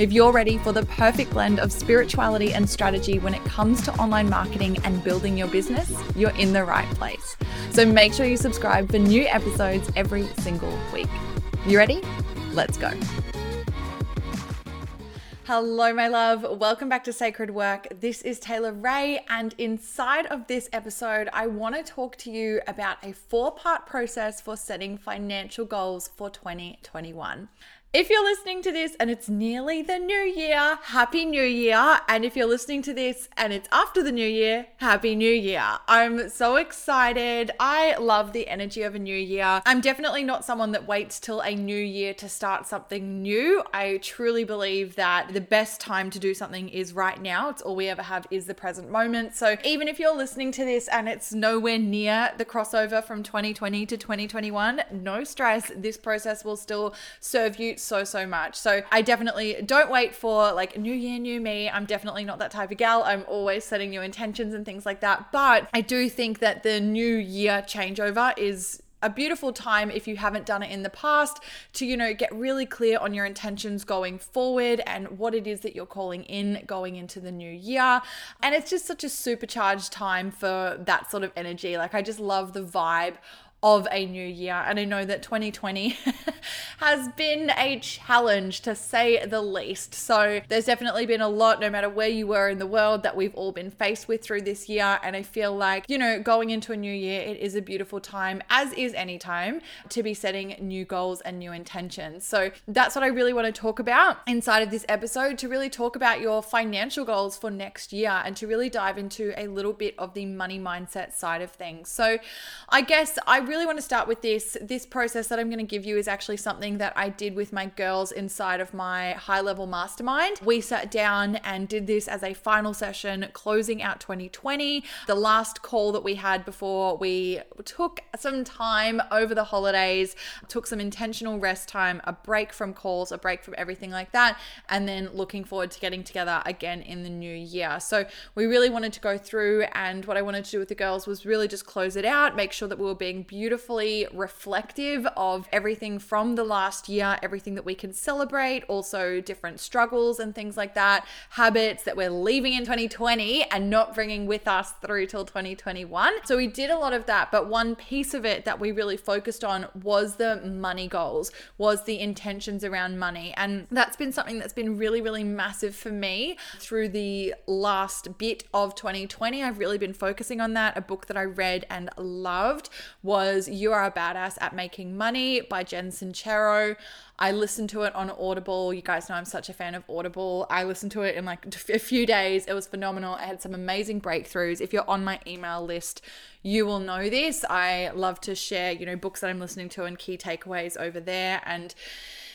If you're ready for the perfect blend of spirituality and strategy when it comes to online marketing and building your business, you're in the right place. So make sure you subscribe for new episodes every single week. You ready? Let's go. Hello, my love. Welcome back to Sacred Work. This is Taylor Ray, and inside of this episode, I want to talk to you about a four part process for setting financial goals for 2021. If you're listening to this and it's nearly the new year, happy new year. And if you're listening to this and it's after the new year, happy new year. I'm so excited. I love the energy of a new year. I'm definitely not someone that waits till a new year to start something new. I truly believe that the best time to do something is right now. It's all we ever have is the present moment. So even if you're listening to this and it's nowhere near the crossover from 2020 to 2021, no stress. This process will still serve you so, so much. So I definitely don't wait for like new year, new me. I'm definitely not that type of gal. I'm always setting new intentions and things like that. But I do think that the new year changeover is a beautiful time if you haven't done it in the past to you know get really clear on your intentions going forward and what it is that you're calling in going into the new year and it's just such a supercharged time for that sort of energy like i just love the vibe of a new year. And I know that 2020 has been a challenge to say the least. So there's definitely been a lot, no matter where you were in the world, that we've all been faced with through this year. And I feel like, you know, going into a new year, it is a beautiful time, as is any time, to be setting new goals and new intentions. So that's what I really want to talk about inside of this episode to really talk about your financial goals for next year and to really dive into a little bit of the money mindset side of things. So I guess I really want to start with this. This process that I'm going to give you is actually something that I did with my girls inside of my high level mastermind. We sat down and did this as a final session, closing out 2020. The last call that we had before we took some time over the holidays, took some intentional rest time, a break from calls, a break from everything like that, and then looking forward to getting together again in the new year. So we really wanted to go through, and what I wanted to do with the girls was really just close it out, make sure that we were being beautiful beautifully reflective of everything from the last year, everything that we can celebrate, also different struggles and things like that, habits that we're leaving in 2020 and not bringing with us through till 2021. So we did a lot of that, but one piece of it that we really focused on was the money goals, was the intentions around money. And that's been something that's been really, really massive for me through the last bit of 2020. I've really been focusing on that. A book that I read and loved was was You Are a Badass at Making Money by Jen Sincero. I listened to it on Audible. You guys know I'm such a fan of Audible. I listened to it in like a few days. It was phenomenal. I had some amazing breakthroughs. If you're on my email list, you will know this. I love to share, you know, books that I'm listening to and key takeaways over there. And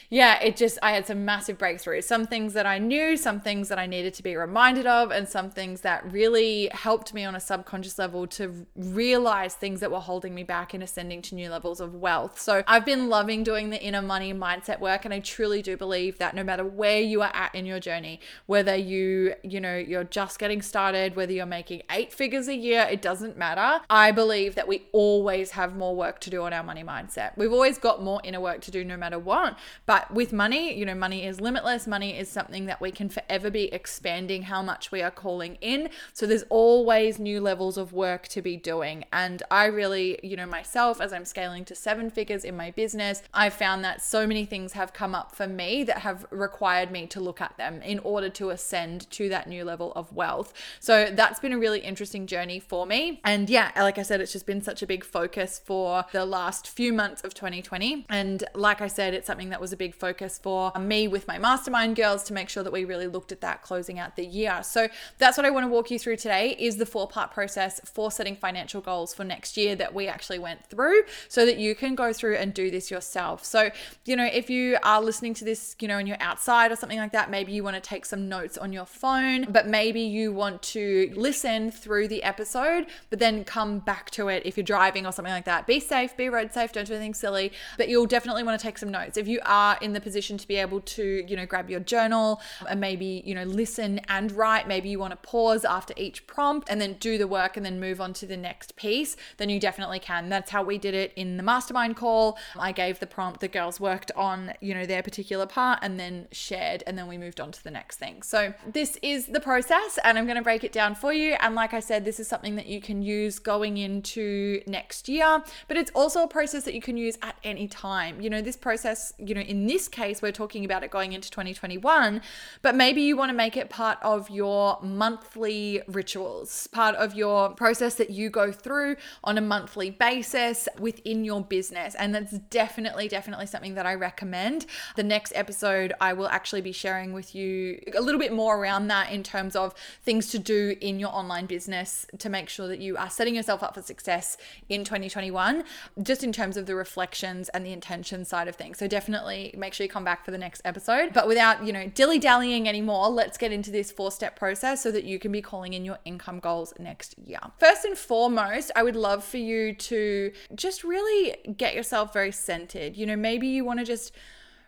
yeah, it just, I had some massive breakthroughs. Some things that I knew, some things that I needed to be reminded of, and some things that really helped me on a subconscious level to realize things that were holding me back in ascending to new levels of wealth. So I've been loving doing the inner money mindset work, and I truly do believe that no matter where you are at in your journey, whether you, you know, you're just getting started, whether you're making eight figures a year, it doesn't matter. I believe that we always have more work to do on our money mindset. We've always got more inner work to do no matter what. But but with money, you know, money is limitless. Money is something that we can forever be expanding how much we are calling in. So there's always new levels of work to be doing. And I really, you know, myself, as I'm scaling to seven figures in my business, I've found that so many things have come up for me that have required me to look at them in order to ascend to that new level of wealth. So that's been a really interesting journey for me. And yeah, like I said, it's just been such a big focus for the last few months of 2020. And like I said, it's something that was a big big focus for me with my mastermind girls to make sure that we really looked at that closing out the year. So that's what I want to walk you through today is the four part process for setting financial goals for next year that we actually went through so that you can go through and do this yourself. So, you know, if you are listening to this, you know, and you're outside or something like that, maybe you want to take some notes on your phone, but maybe you want to listen through the episode, but then come back to it if you're driving or something like that. Be safe, be road safe, don't do anything silly, but you'll definitely want to take some notes. If you are in the position to be able to, you know, grab your journal and maybe, you know, listen and write, maybe you want to pause after each prompt and then do the work and then move on to the next piece, then you definitely can. That's how we did it in the mastermind call. I gave the prompt, the girls worked on, you know, their particular part and then shared and then we moved on to the next thing. So this is the process and I'm going to break it down for you. And like I said, this is something that you can use going into next year, but it's also a process that you can use at any time. You know, this process, you know, in this case, we're talking about it going into 2021, but maybe you want to make it part of your monthly rituals, part of your process that you go through on a monthly basis within your business. And that's definitely, definitely something that I recommend. The next episode, I will actually be sharing with you a little bit more around that in terms of things to do in your online business to make sure that you are setting yourself up for success in 2021, just in terms of the reflections and the intention side of things. So definitely make sure you come back for the next episode. But without, you know, dilly dallying anymore, let's get into this four step process so that you can be calling in your income goals next year. First and foremost, I would love for you to just really get yourself very centered. You know, maybe you want to just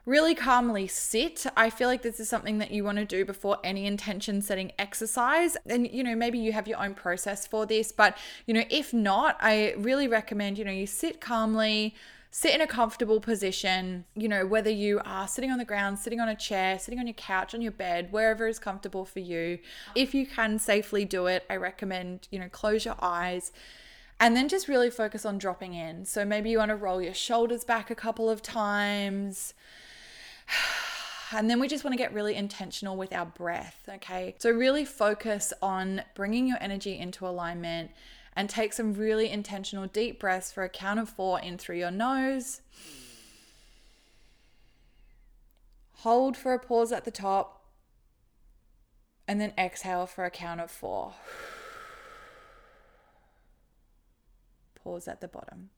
really calmly sit. I feel like this is something that you want to do before any intention setting exercise. And, you know, maybe you have your own process for this, but, you know, if not, I really recommend, you know, you sit calmly. Sit in a comfortable position, you know, whether you are sitting on the ground, sitting on a chair, sitting on your couch, on your bed, wherever is comfortable for you. If you can safely do it, I recommend, you know, close your eyes and then just really focus on dropping in. So maybe you want to roll your shoulders back a couple of times. And then we just want to get really intentional with our breath, okay? So, really focus on bringing your energy into alignment and take some really intentional deep breaths for a count of four in through your nose. Hold for a pause at the top, and then exhale for a count of four. Pause at the bottom.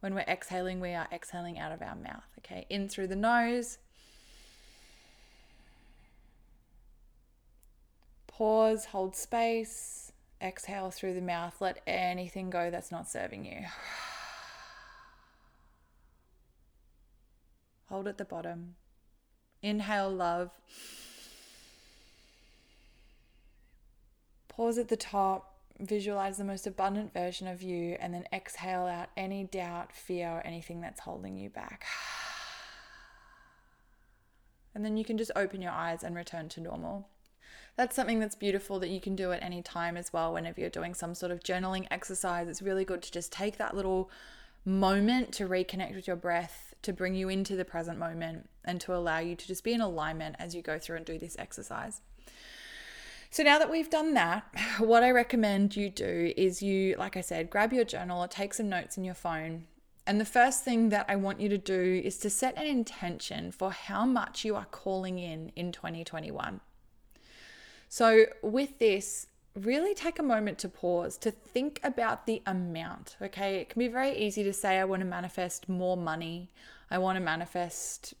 When we're exhaling, we are exhaling out of our mouth. Okay, in through the nose. Pause, hold space, exhale through the mouth. Let anything go that's not serving you. Hold at the bottom. Inhale love. Pause at the top visualize the most abundant version of you, and then exhale out any doubt, fear, or anything that's holding you back. And then you can just open your eyes and return to normal. That's something that's beautiful that you can do at any time as well, whenever you're doing some sort of journaling exercise. It's really good to just take that little moment to reconnect with your breath, to bring you into the present moment, and to allow you to just be in alignment as you go through and do this exercise. So now that we've done that, what I recommend you do is you, like I said, grab your journal or take some notes in your phone. And the first thing that I want you to do is to set an intention for how much you are calling in in 2021. So, with this, really take a moment to pause to think about the amount. Okay, it can be very easy to say, I want to manifest more money, I want to manifest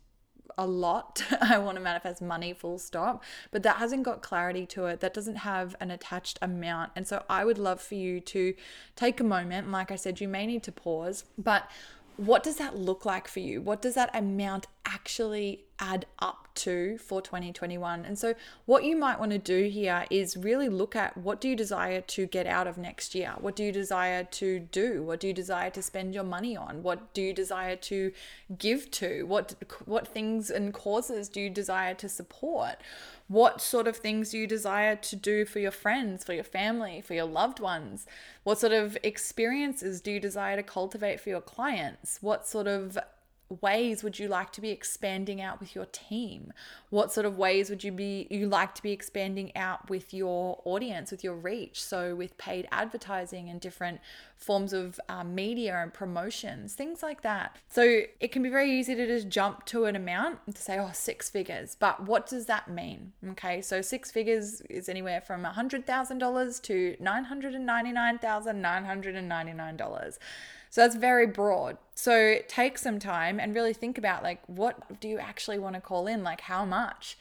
a lot. I want to manifest money, full stop. But that hasn't got clarity to it. That doesn't have an attached amount. And so I would love for you to take a moment. Like I said, you may need to pause, but what does that look like for you? What does that amount actually add up to for 2021? And so, what you might want to do here is really look at what do you desire to get out of next year? What do you desire to do? What do you desire to spend your money on? What do you desire to give to? What what things and causes do you desire to support? What sort of things do you desire to do for your friends, for your family, for your loved ones? What sort of experiences do you desire to cultivate for your clients? What sort of ways would you like to be expanding out with your team? What sort of ways would you be you like to be expanding out with your audience, with your reach? So with paid advertising and different forms of um, media and promotions, things like that. So it can be very easy to just jump to an amount and to say, oh, six figures. But what does that mean? Okay, so six figures is anywhere from a $100,000 to $999,999. So that's very broad. So take some time and really think about like what do you actually want to call in? Like how much?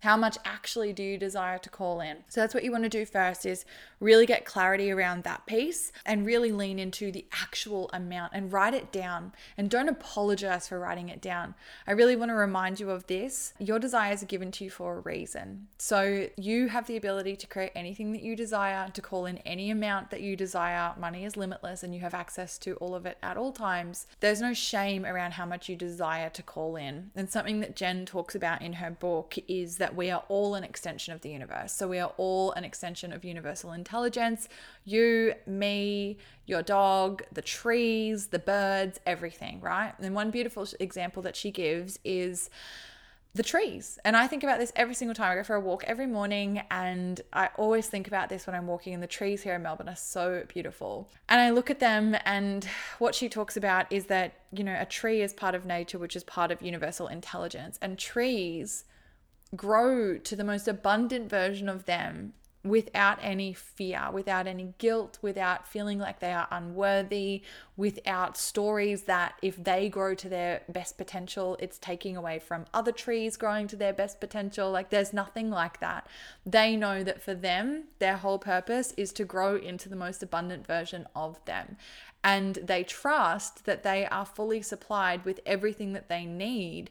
How much actually do you desire to call in? So that's what you want to do first is really get clarity around that piece and really lean into the actual amount and write it down and don't apologize for writing it down. I really want to remind you of this. Your desires are given to you for a reason. So you have the ability to create anything that you desire, to call in any amount that you desire. Money is limitless and you have access to all of it at all times. There's no shame around how much you desire to call in. And something that Jen talks about in her book is that we are all an extension of the universe. So we are all an extension of universal intelligence. You, me, your dog, the trees, the birds, everything, right? And one beautiful example that she gives is the trees. And I think about this every single time I go for a walk every morning. And I always think about this when I'm walking. And the trees here in Melbourne are so beautiful. And I look at them, and what she talks about is that, you know, a tree is part of nature, which is part of universal intelligence. And trees grow to the most abundant version of them without any fear, without any guilt, without feeling like they are unworthy, without stories that if they grow to their best potential, it's taking away from other trees growing to their best potential. Like there's nothing like that. They know that for them, their whole purpose is to grow into the most abundant version of them. And they trust that they are fully supplied with everything that they need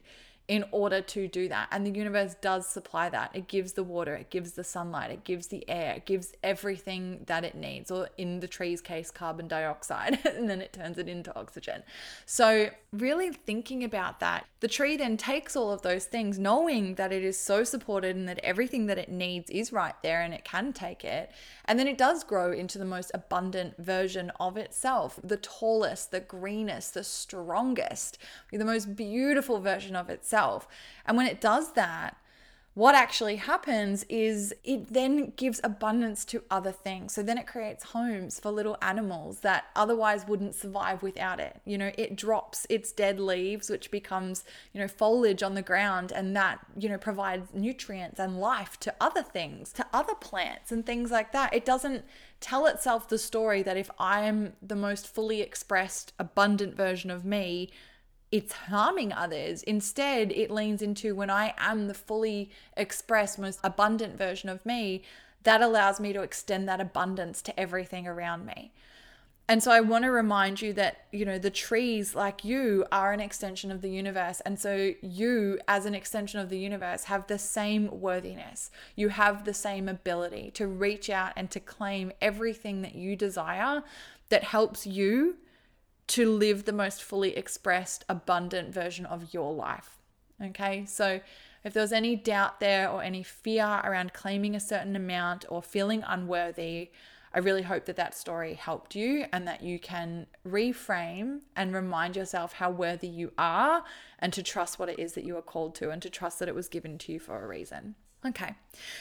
in order to do that. And the universe does supply that. It gives the water, it gives the sunlight, it gives the air, it gives everything that it needs, or in the tree's case, carbon dioxide, and then it turns it into oxygen. So, really thinking about that, the tree then takes all of those things, knowing that it is so supported and that everything that it needs is right there and it can take it. And then it does grow into the most abundant version of itself, the tallest, the greenest, the strongest, the most beautiful version of itself. And when it does that, what actually happens is it then gives abundance to other things. So then it creates homes for little animals that otherwise wouldn't survive without it. You know, it drops its dead leaves, which becomes, you know, foliage on the ground, and that, you know, provides nutrients and life to other things, to other plants and things like that. It doesn't tell itself the story that if I am the most fully expressed, abundant version of me, it's harming others. Instead, it leans into when I am the fully expressed, most abundant version of me, that allows me to extend that abundance to everything around me. And so I want to remind you that, you know, the trees like you are an extension of the universe. And so you, as an extension of the universe, have the same worthiness. You have the same ability to reach out and to claim everything that you desire that helps you to live the most fully expressed, abundant version of your life. Okay, so if there was any doubt there or any fear around claiming a certain amount or feeling unworthy, I really hope that that story helped you and that you can reframe and remind yourself how worthy you are and to trust what it is that you are called to and to trust that it was given to you for a reason. Okay,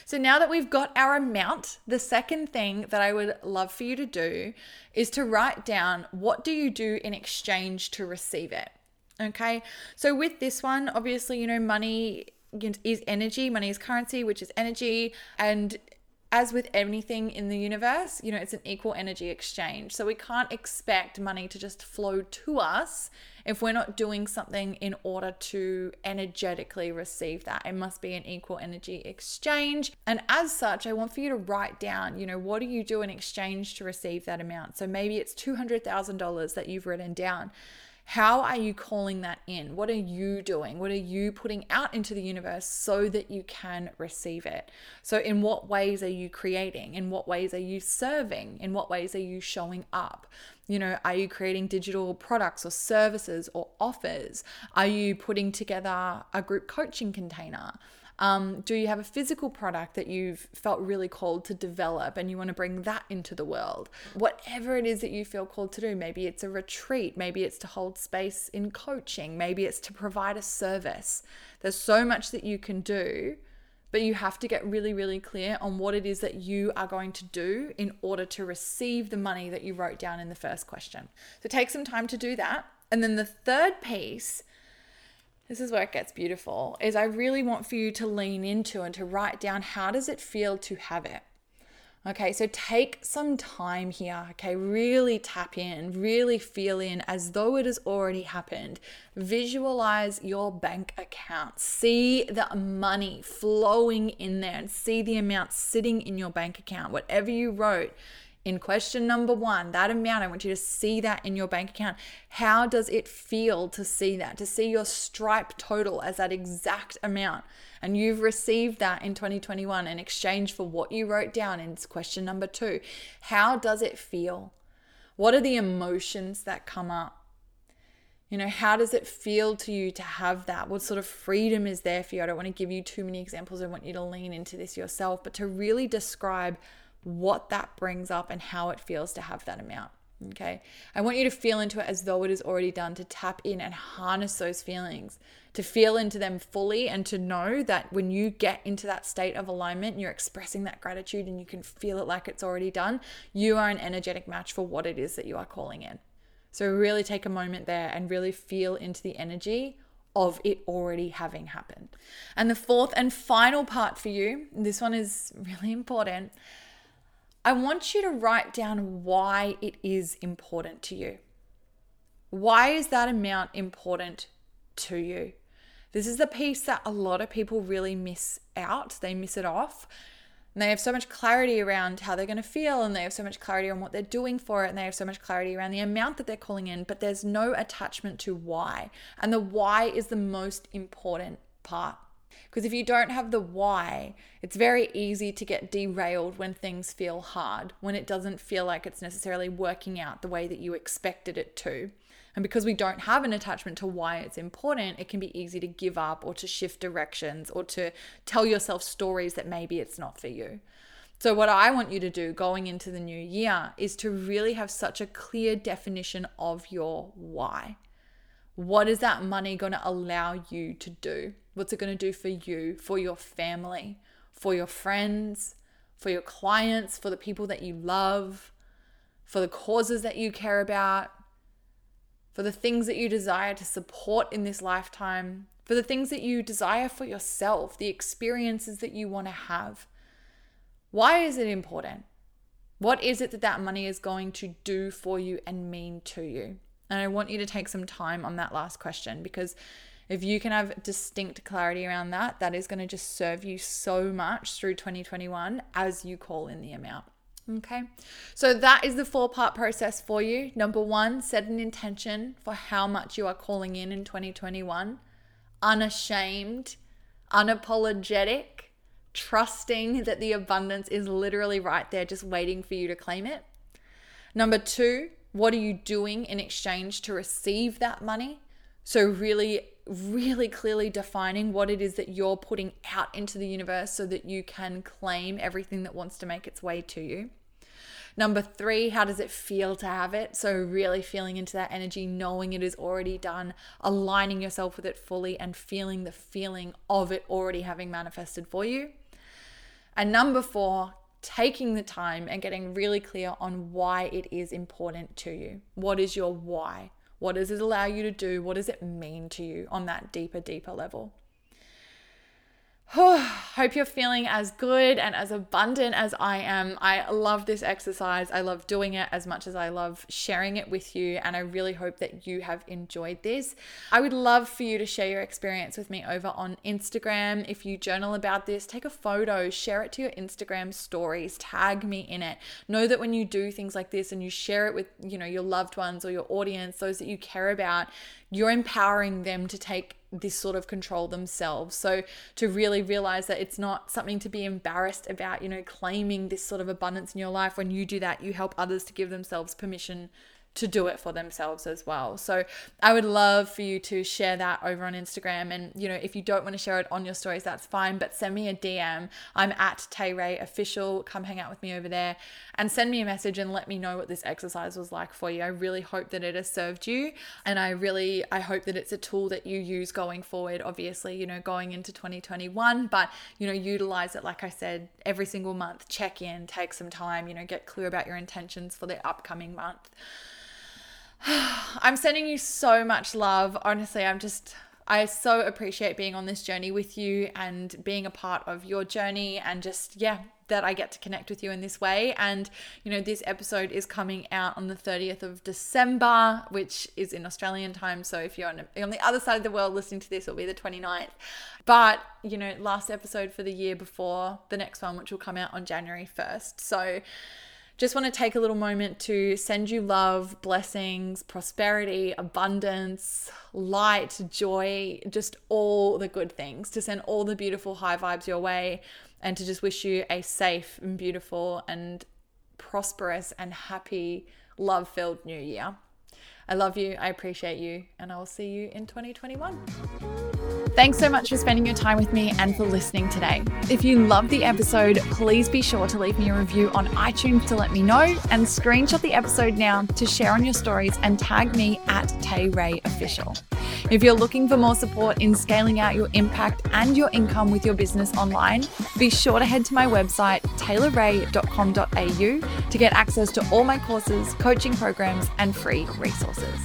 so now that we've got our amount, the second thing that I would love for you to do is to write down what do you do in exchange to receive it. Okay, so with this one, obviously, you know, money is energy, money is currency, which is energy, and as with anything in the universe, you know, it's an equal energy exchange. So we can't expect money to just flow to us if we're not doing something in order to energetically receive that. It must be an equal energy exchange. And as such, I want for you to write down, you know, what do you do in exchange to receive that amount? So maybe it's $200,000 that you've written down. How are you calling that in? What are you doing? What are you putting out into the universe so that you can receive it? So, in what ways are you creating? In what ways are you serving? In what ways are you showing up? You know, are you creating digital products or services or offers? Are you putting together a group coaching container? Um, do you have a physical product that you've felt really called to develop and you want to bring that into the world? Whatever it is that you feel called to do, maybe it's a retreat, maybe it's to hold space in coaching, maybe it's to provide a service. There's so much that you can do but you have to get really, really clear on what it is that you are going to do in order to receive the money that you wrote down in the first question. So take some time to do that. And then the third piece, this is where it gets beautiful, is I really want for you to lean into and to write down how does it feel to have it? Okay, so take some time here. Okay, really tap in, really feel in as though it has already happened. Visualize your bank account, see the money flowing in there, and see the amount sitting in your bank account. Whatever you wrote, in question number one, that amount, I want you to see that in your bank account. How does it feel to see that? To see your stripe total as that exact amount. And you've received that in 2021 in exchange for what you wrote down in question number two. How does it feel? What are the emotions that come up? You know, how does it feel to you to have that? What sort of freedom is there for you? I don't want to give you too many examples. I want you to lean into this yourself, but to really describe what that brings up and how it feels to have that amount. Okay. I want you to feel into it as though it is already done, to tap in and harness those feelings, to feel into them fully, and to know that when you get into that state of alignment you're expressing that gratitude and you can feel it like it's already done, you are an energetic match for what it is that you are calling in. So, really take a moment there and really feel into the energy of it already having happened. And the fourth and final part for you, this one is really important I want you to write down why it is important to you. Why is that amount important to you? This is the piece that a lot of people really miss out. They miss it off. And they have so much clarity around how they're going to feel, and they have so much clarity on what they're doing for it, and they have so much clarity around the amount that they're calling in, but there's no attachment to why. And the why is the most important part. Because if you don't have the why, it's very easy to get derailed when things feel hard, when it doesn't feel like it's necessarily working out the way that you expected it to. And because we don't have an attachment to why it's important, it can be easy to give up or to shift directions or to tell yourself stories that maybe it's not for you. So, what I want you to do going into the new year is to really have such a clear definition of your why. What is that money going to allow you to do? What's it going to do for you, for your family, for your friends, for your clients, for the people that you love, for the causes that you care about, for the things that you desire to support in this lifetime, for the things that you desire for yourself, the experiences that you want to have. Why is it important? What is it that that money is going to do for you and mean to you? And I want you to take some time on that last question because if you can have distinct clarity around that, that is going to just serve you so much through 2021 as you call in the amount. Okay, so that is the four part process for you. Number one, set an intention for how much you are calling in in 2021. Unashamed, unapologetic, trusting that the abundance is literally right there, just waiting for you to claim it. Number two, what are you doing in exchange to receive that money? So, really really clearly defining what it is that you're putting out into the universe so that you can claim everything that wants to make its way to you. Number three, how does it feel to have it? So, really feeling into that energy, knowing it is already done, aligning yourself with it fully, and feeling the feeling of it already having manifested for you. And number four, taking the time and getting really clear on why it is important to you. What is your why? What does it allow you to do? What does it mean to you on that deeper, deeper level? Hope you're feeling as good and as abundant as I am. I love this exercise. I love doing it as much as I love sharing it with you. And I really hope that you have enjoyed this. I would love for you to share your experience with me over on Instagram. If you journal about this, take a photo, share it to your Instagram stories, tag me in it. Know that when you do things like this and you share it with, you know, your loved ones or your audience, those that you care about, you're empowering them to take this sort of control themselves. So to really realize that it's not something to be embarrassed about, you know, claiming this sort of abundance in your life. When you do that, you help others to give themselves permission to do it for themselves as well. So I would love for you to share that over on Instagram. And, you know, if you don't want to share it on your stories, that's fine, but send me a DM. I'm at Tay Ray Official. Come hang out with me over there and send me a message and let me know what this exercise was like for you. I really hope that it has served you. And I really, I hope that it's a tool that you use going forward, obviously, you know, going into 2021, but, you know, utilize it, like I said, every single month, check in, take some time, you know, get clear about your intentions for the upcoming month. I'm sending you so much love. Honestly, I'm just, I so appreciate being on this journey with you and being a part of your journey and just, yeah, that I get to connect with you in this way. And, you know, this episode is coming out on the 30th of December, which is in Australian time. So if you're on, on the other side of the world listening to this, it'll be the 29th. But, you know, last episode for the year before the next one, which will come out on January 1st. So, just want to take a little moment to send you love, blessings, prosperity, abundance, light, joy, just all the good things, to send all the beautiful high vibes your way, and to just wish you a safe and beautiful and prosperous and happy, love filled new year. I love you, I appreciate you, and I will see you in 2021. Thanks so much for spending your time with me and for listening today. If you loved the episode, please be sure to leave me a review on iTunes to let me know and screenshot the episode now to share on your stories and tag me at Tay Ray Official. If you're looking for more support in scaling out your impact and your income with your business online, be sure to head to my website, taylorray.com.au, to get access to all my courses, coaching programs, and free resources.